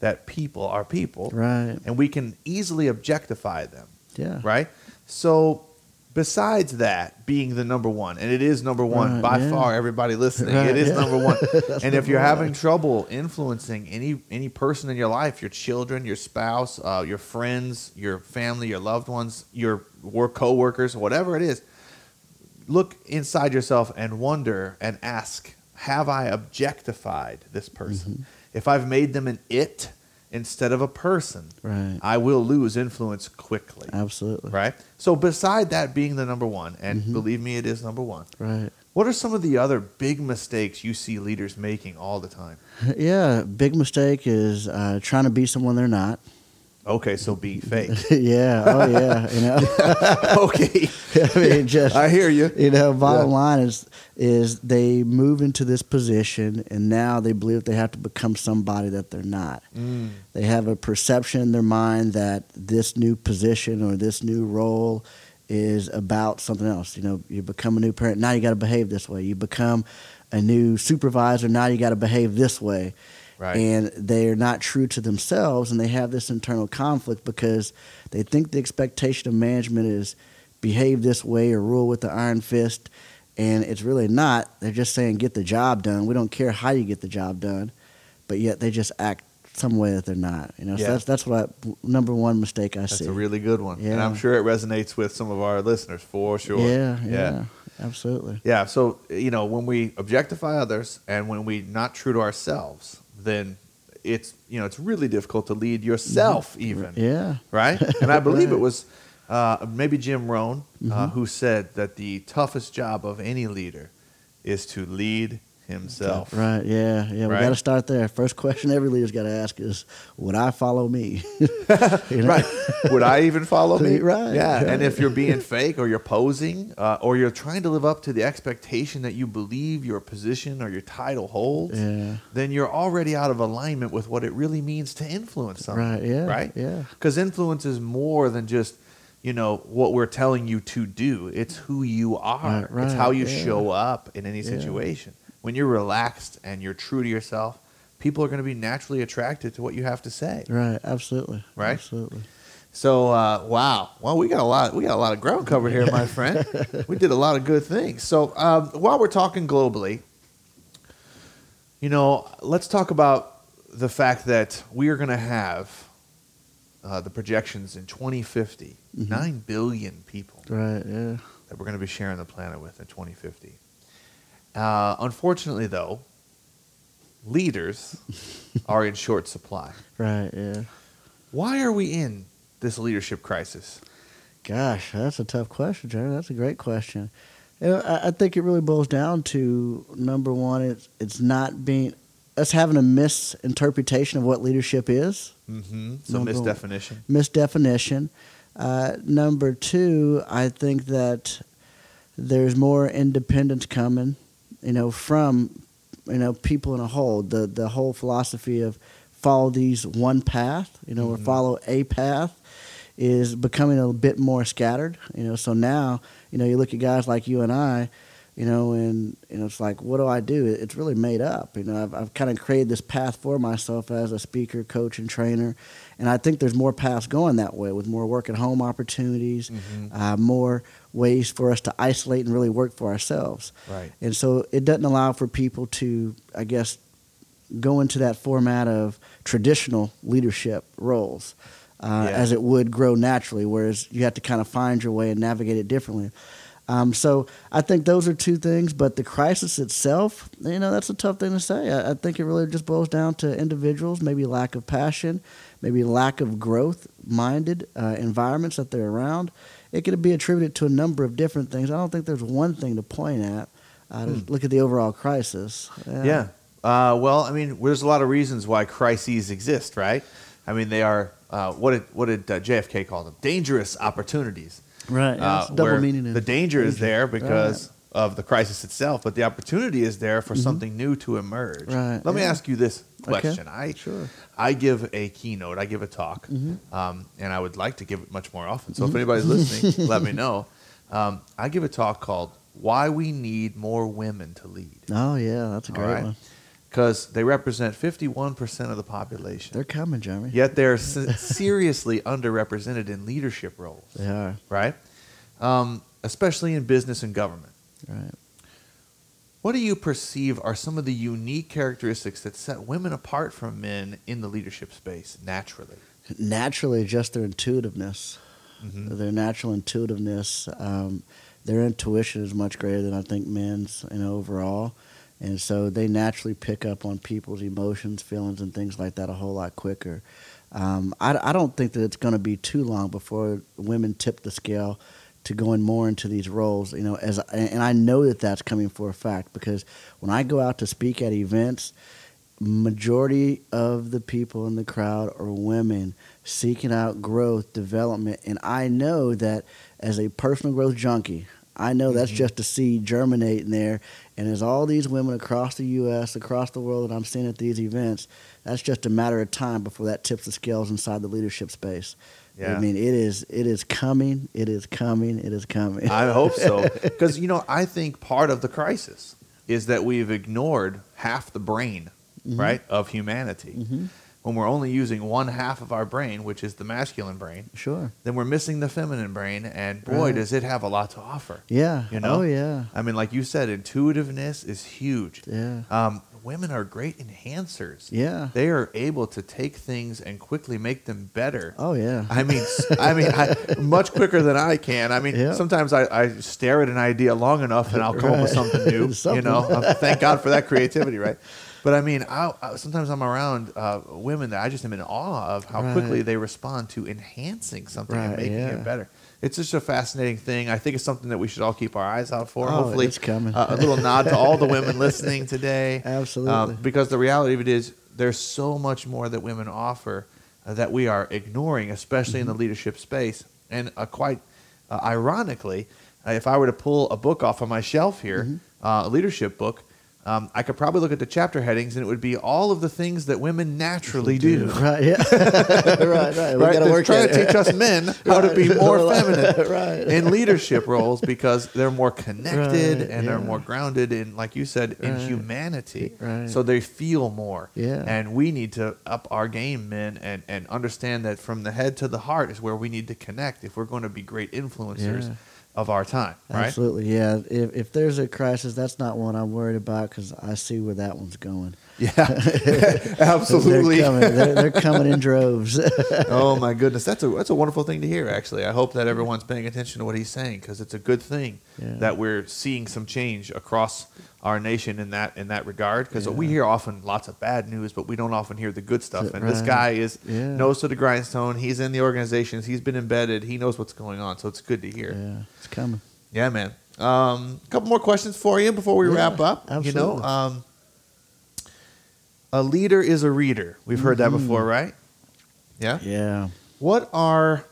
that people are people,
Right.
and we can easily objectify them
Yeah.
right? So, besides that being the number one, and it is number one
Right,
by
yeah.
far, everybody listening,
Right,
it is
yeah.
number one. And if you're having
one.
trouble influencing any any person in your life, your children, your spouse, uh, your friends, your family, your loved ones, your work coworkers, whatever it is, look inside yourself and wonder and ask, have I objectified this person?
Mm-hmm.
If I've made them an it instead of a person,
Right.
I will lose influence quickly
Absolutely.
right? So beside that being the number one, and
Mhm.
believe me, it is number one.
Right.
What are some of the other big mistakes you see leaders making all the time?
Yeah. Big mistake is uh, trying to be someone they're not.
Okay, so be fake.
yeah. Oh, yeah. You know,
okay,
I mean, just
I hear you.
you know, bottom
Yeah.
line is is they move into this position and now they believe they have to become somebody that they're not.
Mm,
They have a perception in their mind that this new position or this new role is about something else. You know, you become a new parent, now you got to behave this way. You become a new supervisor, now you got to behave this way.
Right.
And they're not true to themselves and they have this internal conflict because they think the expectation of management is behave this way or rule with the iron fist and it's really not. They're just saying get the job done. We don't care how you get the job done, but yet they just act some way that they're not. You know,
Yeah.
so that's that's what I, number one mistake I
That's
see.
That's a really good one, and
Yeah.
I'm sure it resonates with some of our listeners for sure.
yeah, yeah,
yeah.
absolutely.
Yeah, So you know, when we objectify others and when we not true to ourselves, then it's you know it's really difficult to lead yourself even.
Yeah,
right? And I believe
Right.
it was uh, maybe Jim Rohn uh,
Mhm.
who said that the toughest job of any leader is to lead himself.
right. Yeah, yeah. We
Right.
got to start there. First question every leader's got to ask is, "Would I follow me?"
Right. Would I even follow me?
Right,
Yeah.
right.
And if you're being fake or you're posing uh, or you're trying to live up to the expectation that you believe your position or your title holds,
Yeah.
then you're already out of alignment with what it really means to influence someone.
Right. Yeah.
Right?
Yeah.
Because influence is more than just, you know, what we're telling you to do. It's who you are.
Right,
it's how you
yeah.
show up in any
Yeah.
situation. When you're relaxed and you're true to yourself, people are going to be naturally attracted to what you have to say.
Right. Absolutely.
Right?
Absolutely.
So, uh, wow. Well, we got a lot. We got a lot of ground covered here, my friend. we did a lot of good things. So, um, while we're talking globally, you know, let's talk about the fact that we are going to have uh, the projections in 2050,
Mhm.
9 billion people
Right. Yeah.
that we're going to be sharing the planet with in 2050. Uh, unfortunately, though, leaders are in short supply.
Right. Yeah.
Why are we in this leadership crisis?
Gosh, that's a tough question, Jerry. That's a great question. I, I think it really boils down to number one, it's it's not being us having a misinterpretation of what leadership is,
Mm-hmm. So
Number-
misdefinition.
misdefinition. Uh, number two, I think that there's more independence coming, you know, from you know people in a whole. The the whole philosophy of follow these one path, you know, or
Mhm.
follow a path, is becoming a bit more scattered. You know, so now you know you look at guys like you and I. You know, and you know, it's like, what do I do? It's really made up. You know, I've, I've kind of created this path for myself as a speaker, coach, and trainer, and I think there's more paths going that way with more work at home opportunities,
Mhm.
uh, more ways for us to isolate and really work for ourselves.
Right.
And so it doesn't allow for people to, I guess, go into that format of traditional leadership roles uh,
Yeah.
as it would grow naturally, whereas you have to kind of find your way and navigate it differently. Um, so I think those are two things, but the crisis itself, you know, that's a tough thing to say. I, I think it really just boils down to individuals, maybe lack of passion, maybe lack of growth-minded uh, environments that they're around. It could be attributed to a number of different things. I don't think there's one thing to point at. Uh, to
Hmm.
Look at the overall crisis.
Yeah. Uh, well, I mean, there's a lot of reasons why crises exist, right? I mean, they are uh, what did what did uh, JFK call them? Dangerous opportunities.
Right. yeah,
Uh,
double meaning.
the danger is there because of the crisis itself, but the opportunity is there for something new to emerge.
Mm-hmm. Right,
Let me ask you this
Okay,
question. I
Sure.
I give a keynote, I give a talk,
Mhm.
um, and I would like to give it much more often. So if anybody's listening, let me know. Um, I give a talk called "Why We Need More Women to Lead,"
Oh yeah, that's a great
right.
one.
because they represent 51 percent of the population.
They're coming, Jeremy.
Yet they're seriously underrepresented in leadership roles,
They are.
right? Um, especially in business and government.
Right.
What do you perceive are some of the unique characteristics that set women apart from men in the leadership space naturally?
Naturally, just their intuitiveness.
Mhm.
Their natural intuitiveness. Um, their intuition is much greater than I think men's, you know, overall. And so they naturally pick up on people's emotions, feelings, and things like that a whole lot quicker. Um, I, I don't think that it's going to be too long before women tip the scale to going more into these roles. You know, as and I know that that's coming for a fact because when I go out to speak at events, majority of the people in the crowd are women seeking out growth, development, and I know that as a personal growth junkie, I know that's
Mhm.
just a seed germinating there. And as all these women across the U.S., across the world that I'm seeing at these events, that's just a matter of time before that tips the scales inside the leadership space.
Yeah.
I mean, it is it is coming, it is coming, it is coming.
I hope so. Because, you know, I think part of the crisis is that we've ignored half the brain,
Mhm.
right, of humanity.
Mhm.
When we're only using one half of our brain, which is the masculine brain,
Sure.
then we're missing the feminine brain. And boy,
Right.
does it have a lot to offer.
Yeah.
You know?
Oh yeah.
I mean, like you said, intuitiveness is huge.
Yeah.
Um, women are great enhancers.
Yeah.
They are able to take things and quickly make them better.
Oh yeah.
I mean, I mean, I, much quicker than I can. I mean,
Yeah.
sometimes I, I stare at an idea long enough and I'll come up with something new. You know, Uh, thank God for that creativity, right? But I mean, I, I, sometimes I'm around uh, women that I just am in awe of how
Right.
quickly they respond to enhancing something and making
yeah.
it better. It's just a fascinating thing. I think it's something that we should all keep our eyes out for.
Oh,
Hopefully,
it's coming.
uh, a little nod to all the women listening today.
Absolutely.
Um, because the reality of it is, there's so much more that women offer uh, that we are ignoring, especially in
Mm-hmm.
the leadership space. And uh, quite uh, ironically, uh, if I were to pull a book off of my shelf here,
Mm-hmm.
uh, a leadership book, um, I could probably look at the chapter headings and it would be all of the things that women naturally do.
Right. Yeah. right. Right. We
Right?
gotta work
trying to teach us men how to be more feminine
right.
in leadership roles because they're more connected
Right,
and they're more grounded in, like you said, in humanity.
Right.
So they feel more.
Yeah.
And we need to up our game, men, and, and understand that from the head to the heart is where we need to connect if we're going to be great influencers
Yeah.
Of our time. Right?
Absolutely, yeah. If if there's a crisis, that's not one I'm worried about because I see where that one's going.
Yeah, absolutely.
they're coming. They're, they're coming in droves.
oh my goodness, that's a that's a wonderful thing to hear. Actually, I hope that everyone's paying attention to what he's saying because it's a good thing
Yeah.
that we're seeing some change across our nation in that in that regard. Because we hear often lots of bad news, but we don't often hear the good stuff. And this guy is
Yeah.
nose to the grindstone. He's in the organizations. He's been embedded. He knows what's going on. So it's good to hear.
yeah, it's coming.
Yeah, man. Um, a couple more questions for you before we
Yeah,
wrap up. You
absolutely.
know, um, a leader is a reader. We've heard that before, right? Yeah.
Yeah.
What are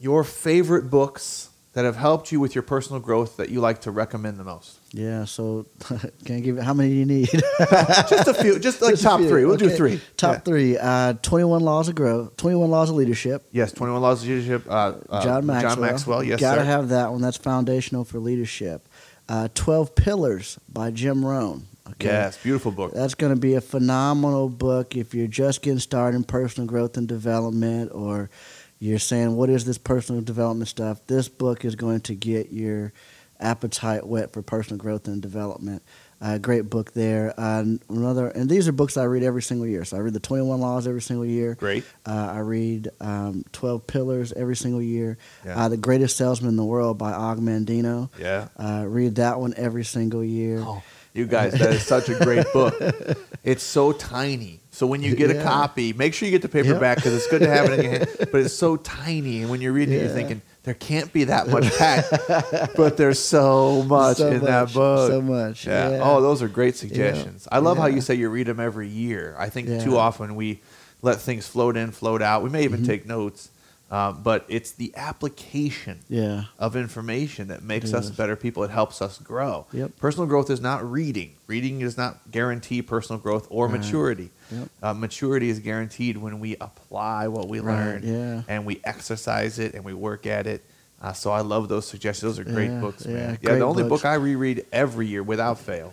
your favorite books that have helped you with your personal growth that you like to recommend the most?
Yeah, so can I give you how many do you need?
Just a few, just like
Just
top three. We'll do three.
Top
Yeah.
three. Uh, 21 Laws of Growth, 21 Laws of Leadership.
Yes, Twenty One Laws of Leadership. Uh, uh,
John Maxwell.
John Maxwell. Yes,
Gotta
sir.
have that one. That's foundational for leadership. Uh, 12 Pillars by Jim Rohn. Okay.
Yes, beautiful book.
That's going to be a phenomenal book if you're just getting started in personal growth and development, or you're saying, What is this personal development stuff? This book is going to get your appetite wet for personal growth and development. Uh, great book there. Uh, another, and these are books I read every single year. So I read the 21 Laws every single year.
Great.
Uh, I read um, 12 Pillars every single year.
Yeah.
Uh, the Greatest Salesman in the World by Og Mandino.
Yeah.
Uh, read that one every single year.
Oh, you guys, that is such a great book. It's so tiny. So when you get a copy, make sure you get the paperback because it's good to have it in your hand. But it's so tiny, and when you're reading it, you're thinking there can't be that much packed, but there's so much
So
in that book.
so much,
Yeah.
yeah.
Oh, those are great suggestions. I love how you say you read them every year. I think
Yeah.
too often we let things float in, float out. We may even
Mm-hmm.
take notes, um, but it's the application
Yeah.
of information that makes us better people. It helps us grow.
Yep.
Personal growth is not reading. Reading does not guarantee personal growth or
Right.
maturity.
Yep.
Uh, maturity is guaranteed when we apply what we
Right,
learn
yeah.
and we exercise it and we work at it. Uh, so I love those suggestions. Those are great
Yeah,
books,
yeah,
man. Yeah,
great
the only
books.
book I reread every year without fail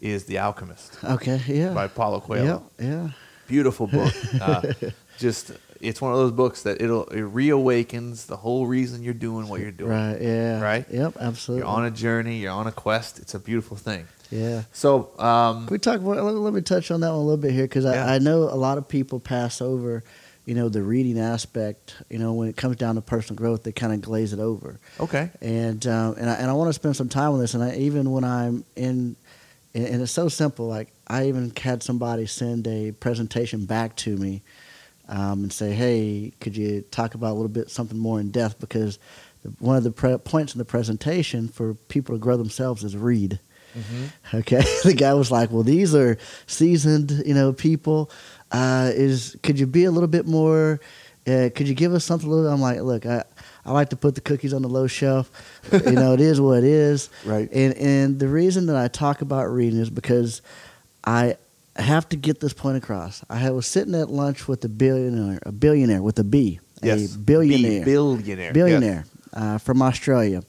is The Alchemist
Okay. Yeah.
by Paulo Coelho
Yep. Yeah.
beautiful book. Uh, just it's one of those books that it'll it reawakens the whole reason you're doing what you're doing.
Right. Yeah.
Right?
Yep. Absolutely.
You're on a journey. You're on a quest. It's a beautiful thing.
Yeah.
So, um,
Can we talk? About, let, let me touch on that one a little bit here because
Yeah.
I, I know a lot of people pass over, you know, the reading aspect. You know, when it comes down to personal growth, they kind of glaze it over.
okay,
and um, and I, and I want to spend some time on this. And I, even when I'm in, and, and it's so simple. Like I even had somebody send a presentation back to me, um, and say, "Hey, could you talk about a little bit something more in depth?" Because the, one of the pre- points in the presentation for people to grow themselves is read. Okay, the guy was like, "Well, these are seasoned, you know, people. Uh, is could you be a little bit more? Uh, could you give us something a little?" I'm like, "Look, I, I like to put the cookies on the low shelf. you know, it is what it is.
Right.
And and the reason that I talk about reading is because I have to get this point across. I was sitting at lunch with a billionaire, a billionaire with a B,
yes,
a billionaire
B, billionaire,
billionaire uh, from Australia.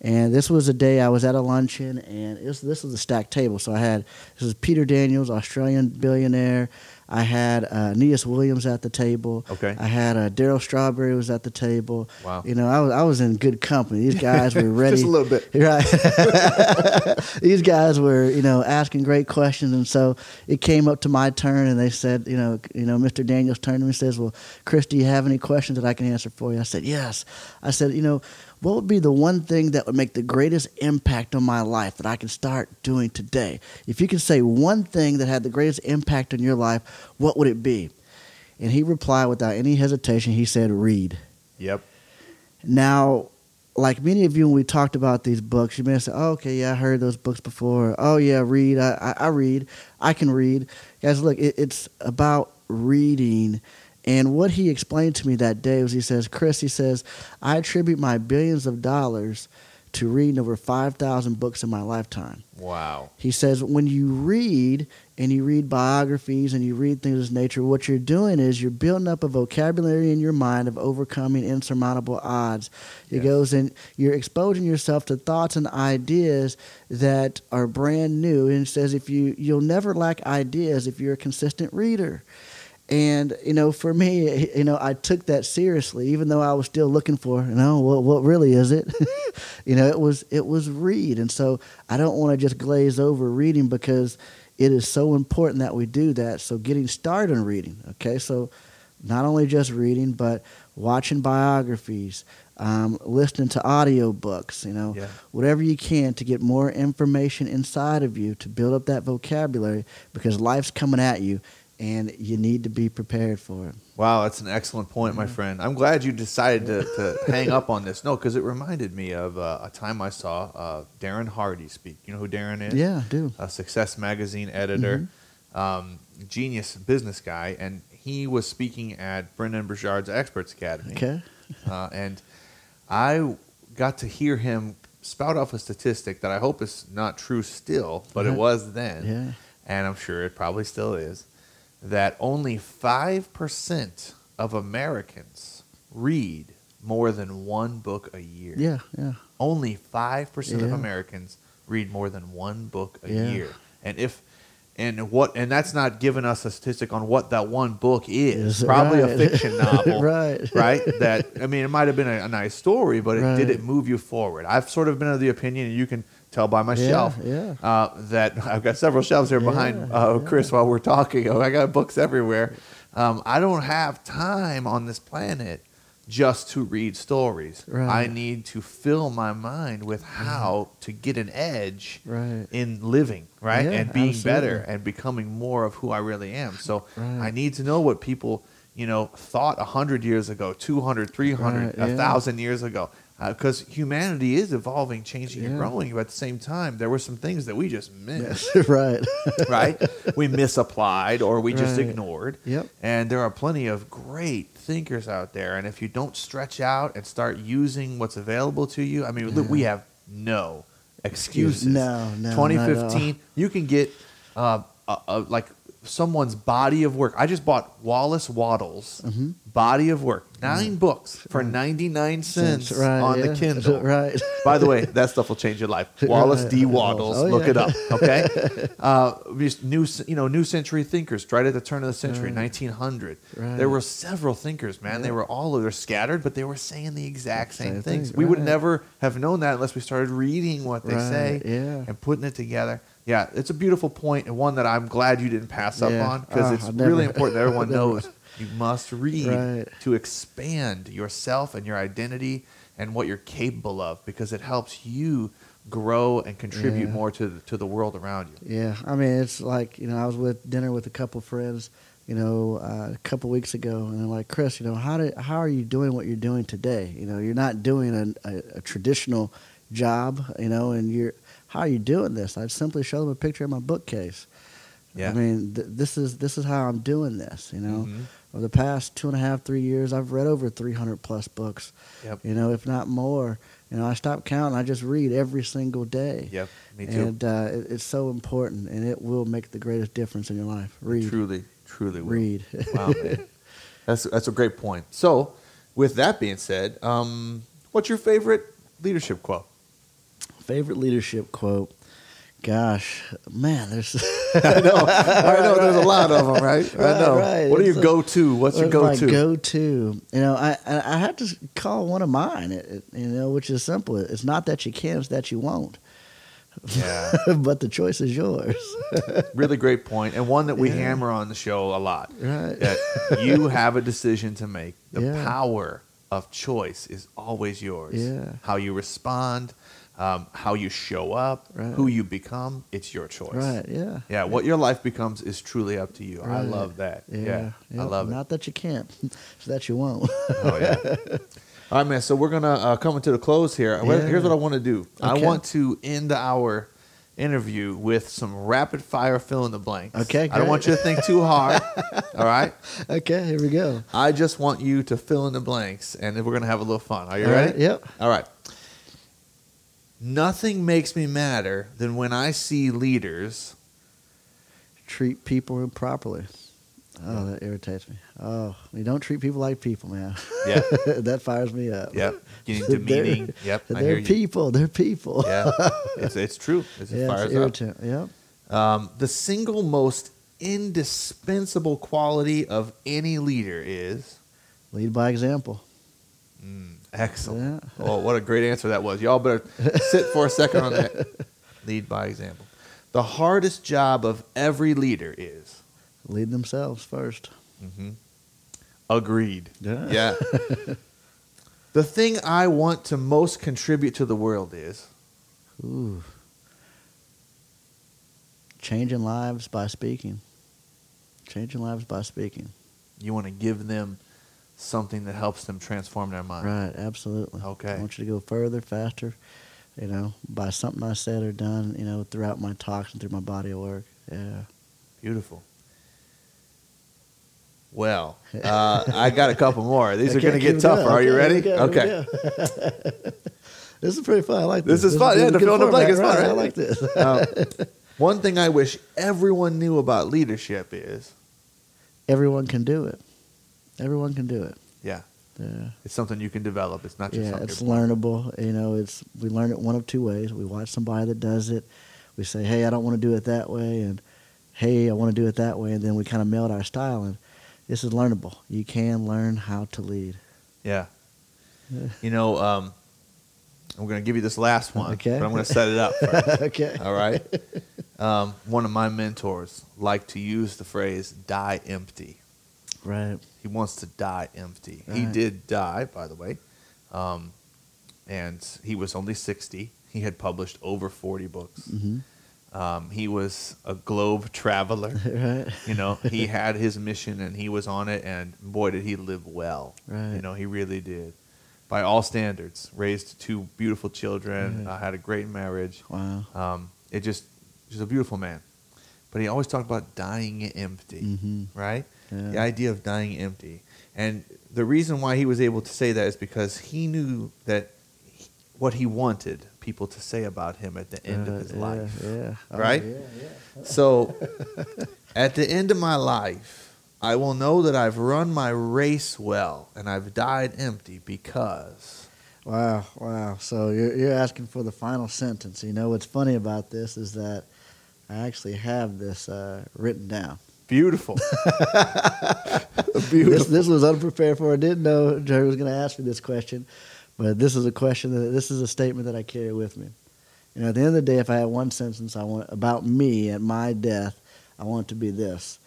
And this was a day I was at a luncheon, and it was, this was a stacked table. So I had this was Peter Daniels, Australian billionaire. I had uh, Aeneas Williams at the table.
Okay.
I had uh, Darryl Strawberry was at the table.
Wow.
You know, I was I was in good company. These guys were ready.
Just a little bit.
Right. These guys were, you know, asking great questions, and so it came up to my turn, and they said, you know, you know, Mr. Daniels turned to me and says, "Well, Chris, do you have any questions that I can answer for you?" I said, "Yes." I said, "You know, what would be the one thing that would make the greatest impact on my life that I can start doing today? If you could say one thing that had the greatest impact on your life, what would it be?" And he replied without any hesitation. He said, "Read."
Yep.
Now, like many of you, when we talked about these books, you may say, oh, okay, yeah, I heard those books before. Oh, yeah, read. I, I, I read. I can read. Guys, look, it, it's about reading. And what he explained to me that day was he says, Chris, he says, I attribute my billions of dollars to reading over 5,000 books in my lifetime.
Wow.
He says when you read and you read biographies and you read things of this nature, what you're doing is you're building up a vocabulary in your mind of overcoming insurmountable odds. It
Yes.
goes and you're exposing yourself to thoughts and ideas that are brand new. And it says if you you'll never lack ideas if you're a consistent reader. And you know, for me, you know, I took that seriously, even though I was still looking for, you know, what what really is it? you know, it was it was read, and so I don't want to just glaze over reading because it is so important that we do that. So getting started in reading, okay? So not only just reading, but watching biographies, um, listening to audiobooks, you know,
Yeah.
whatever you can to get more information inside of you to build up that vocabulary because life's coming at you and you need to be prepared for it.
Wow, that's an excellent point, my friend. I'm glad you decided to, to hang up on this. No, because it reminded me of uh, a time I saw uh, Darren Hardy speak. You know who Darren is?
Yeah, I do.
a Success Magazine editor, um, genius business guy, and he was speaking at Brendon Burchard's Experts Academy.
Okay.
Uh, and I got to hear him spout off a statistic that I hope is not true still, but it
Uh-huh.
was then,
Yeah.
and I'm sure it probably still is, that only 5% of Americans read more than one book a year.
Yeah, yeah.
Only 5% of Americans read more than one book a
Yeah.
year. And if and what and that's not giving us a statistic on what that one book is.
Is
Probably a fiction novel.
Right.
Right? That I mean it might have been a, a nice story, but it, did
Right.
it move you forward? I've sort of been of the opinion, and you can tell by my
Yeah,
shelf,
yeah.
Uh, that I've got several shelves here behind uh,
yeah.
Chris while we're talking. Oh, I got books everywhere. Um, I don't have time on this planet just to read stories.
Right.
I need to fill my mind with how to get an edge
Right.
in living, right?
Yeah,
and being better and becoming more of who I really am. So
Right.
I need to know what people, you know, thought 100 years ago, 200, 300,
Right,
a
yeah.
1,000 years ago. Because humanity is evolving, changing, and growing. But at the same time, there were some things that we just missed,
right.
right? We misapplied or we just
Right.
ignored.
Yep.
And there are plenty of great thinkers out there. And if you don't stretch out and start using what's available to you, I mean, look, we have no excuses.
No, no, not at
2015, you can get uh, uh, uh, like someone's body of work. I just bought Wallace Wattles'
Mm-hmm.
body of work, nine books for 99 cents
right,
on
yeah.
the Kindle.
Right.
By the way, that stuff will change your life. Wallace D. Wattles,
Oh,
look
yeah.
it up. Okay, uh, new, you know, new century thinkers, right at the turn of the century, 1900.
Right.
There were several thinkers, man. They were all they're scattered, but they were saying the exact same,
Same
things.
things,
We would never have known that unless we started reading what they say
yeah.
and putting it together. Yeah, it's a beautiful point and one that I'm glad you didn't pass up
Yeah.
on because
Oh,
it's
never-
really important that everyone knows you must read
Right.
to expand yourself and your identity and what you're capable of because it helps you grow and contribute
Yeah.
more to the, to the world around you.
Yeah, I mean, it's like you know, I was with dinner with a couple friends, you know, uh, a couple weeks ago, and they're like, Chris, you know, how did how are you doing what you're doing today? You know, you're not doing a, a, a traditional job, you know, and you're how are you doing this? I'd simply show them a picture of my bookcase.
Yeah.
I mean, th- this is this is how I'm doing this. You know,
Mhm.
over the past two and a half, three years, I've read over 300 plus books.
Yep.
You know, if not more. You know, I stop counting. I just read every single day.
Yep. Me too.
And uh, it, it's so important, and it will make the greatest difference in your life. Read,
Truly, truly will.
read.
Wow, man. That's that's a great point. So, with that being said, um, what's your favorite leadership quote?
Favorite leadership quote? Gosh, man, there's.
I know, I know. There's a lot of them, right? I know.
right.
What are your go-to? What's your go-to?
go-to? You know, I I had to call one of mine. It- you know, which is simple. It's not that you can, it's that you won't.
yeah,
but the choice is yours.
really great point, and one that we
Yeah.
hammer on the show a lot.
Right.
That you have a decision to make. The
Yeah.
power of choice is always yours.
Yeah.
How you respond, um, how you show up,
Right.
who you become, it's your choice.
right? Yeah.
Yeah, what your life becomes is truly up to you. I love that. Yeah,
Yeah.
I love it.
Not that you can't, it's that you won't.
Oh yeah. All right, man. So we're gonna uh, come into the close here.
Yeah.
Here's what I want to do. I want to end our interview with some rapid fire fill in the blanks.
Okay,
I don't want you to think too hard. all right.
okay, here we go.
I just want you to fill in the blanks, and then we're gonna have a little fun. Are you
All
ready?
right, yep.
All right. Nothing makes me madder than when I see leaders.
Treat people improperly. Oh, that irritates me. Oh, you don't treat people like people, man.
Yeah.
that fires me up.
Yep. Getting
They're-
Yep. I hear
They're people. They're people.
Yeah. It's it's true. It's, it
Yeah,
fires
it's
up.
irritant. Yep.
Um, the single most indispensable quality of any leader is
Lead by example.
Excellent.
Yeah.
Oh, what a great answer that was. Y'all better sit for a second on that. Lead by example. the hardest job of every leader is?
Lead themselves first. Mm-hmm.
Agreed.
Yeah.
Yeah. the thing I want to most contribute to the world is
Ooh. Changing lives by speaking. Changing lives by speaking.
you want to give them something that helps them transform their mind.
Right, absolutely.
Okay.
I want you to go further, faster, you know, by something I said or done, you know, throughout my talks and through my body of work. Yeah.
Beautiful. Well, uh, I got a couple more. These are going to get tougher. Are you ready? Okay.
this is pretty fun. I like
This
this.
is fun. Yeah, to fill in the blank is fun,
I
right?
like this.
Uh, one thing I wish everyone knew about leadership is
Everyone can do it. Everyone can do it.
yeah,
Yeah.
it's something you can develop. It's not just
Yeah,
something
it's
you're born with.
learnable. You know, it's we learn it one of two ways. We watch somebody that does it. We say, "Hey, I don't want to do it that way," and "Hey, I want to do it that way," and then we kind of meld our style. And this is learnable. You can learn how to lead.
Yeah.
Yeah.
You know, um, I'm going to give you this last one,
Okay.
but I'm going to set it up
okay.
All right. Um, one of my mentors liked to use the phrase "die empty."
Right.
He wants to die empty. He did die, by the way, um, and he was only 60. He had published over 40 books.
hmm
Um, he was a globe traveler.
right.
You know, he had his mission and he was on it, and boy, did he live well.
Right.
You know, he really did. By all standards, raised two beautiful children,
Right.
uh, had a great marriage.
Wow.
Um, it just, just a beautiful man. But he always talked about dying empty,
hmm
right?
Yeah.
The idea of dying empty. And the reason why he was able to say that is because he knew that he- what he wanted people to say about him at the end of his
yeah,
life.
Yeah. Oh,
Right?
yeah, yeah.
So, at the end of my life, I will know that I've run my race well and I've died empty because.
Wow, wow. So you're you're asking for the final sentence. You know what's funny about this is that I actually have this uh, written down.
Beautiful.
This
Beautiful.
this was unprepared for. I didn't know Jerry was going to ask me this question, but this is a question that this is a statement that I carry with me. You know, at the end of the day, if I had one sentence I want about me at my death, I want it to be this: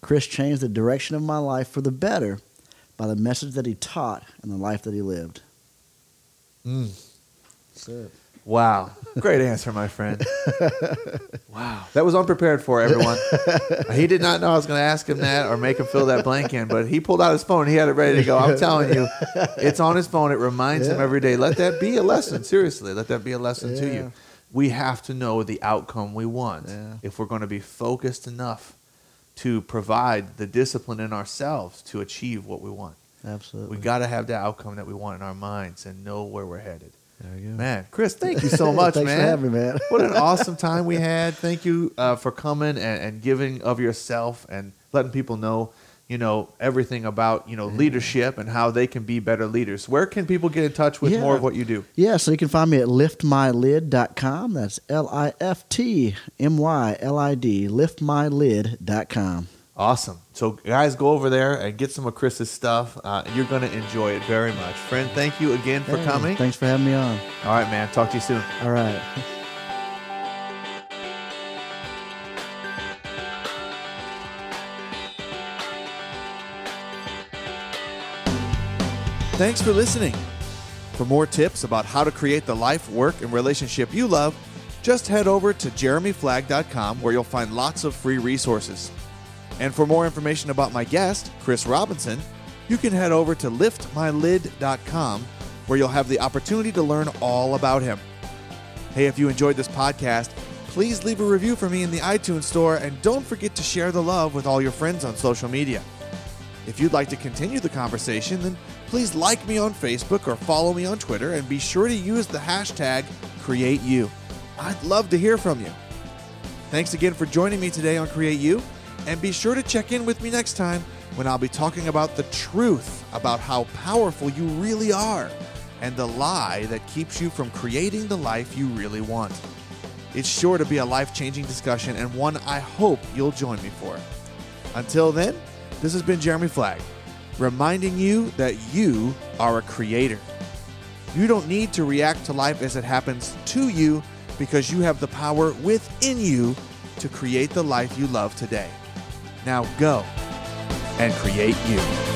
Chris changed the direction of my life for the better by the message that he taught and the life that he lived.
Mm.
That's it.
Wow. Great answer, my friend. Wow. That was unprepared for everyone. he did not know I was going to ask him that or make him fill that blank in, but he pulled out his phone. He had it ready to go. I'm telling you, it's on his phone. It reminds him every day. Let that be a lesson. Seriously, let that be a lesson to you. We have to know the outcome we want
Yeah.
if we're going to be focused enough to provide the discipline in ourselves to achieve what we want.
Absolutely.
We got to have the outcome that we want in our minds and know where we're headed.
There you go.
Man, Chris, thank you so much,
Thanks
man.
for having me, man.
what an awesome time we had. Thank you uh, for coming and, and giving of yourself and letting people know, you know, everything about, you know, leadership and how they can be better leaders. Where can people get in touch with
Yeah.
more of what you do?
Yeah, so you can find me at liftmylid.com. That's L I F T M Y L I D, liftmylid.com.
Awesome. So, guys, go over there and get some of Chris's stuff. Uh, you're going to enjoy it very much. Friend, thank you again for
Hey,
coming.
Thanks for having me on.
All right, man. Talk to you soon.
All right.
Thanks for listening. For more tips about how to create the life, work, and relationship you love, just head over to jeremyflagg.com where you'll find lots of free resources. And for more information about my guest, Chris Robinson, you can head over to liftmylid.com where you'll have the opportunity to learn all about him. Hey, if you enjoyed this podcast, please leave a review for me in the iTunes store and don't forget to share the love with all your friends on social media. If you'd like to continue the conversation, then please like me on Facebook or follow me on Twitter and be sure to use the hashtag CreateYou. I'd love to hear from you. Thanks again for joining me today on Create You, and be sure to check in with me next time when I'll be talking about the truth about how powerful you really are and the lie that keeps you from creating the life you really want. It's sure to be a life changing discussion and one I hope you'll join me for. Until then, this has been Jeremy Flagg, reminding you that you are a creator. You don't need to react to life as it happens to you because you have the power within you to create the life you love today. Now go and create you.